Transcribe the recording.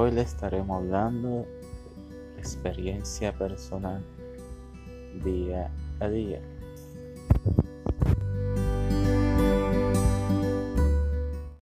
Hoy le estaremos hablando de experiencia personal día a día.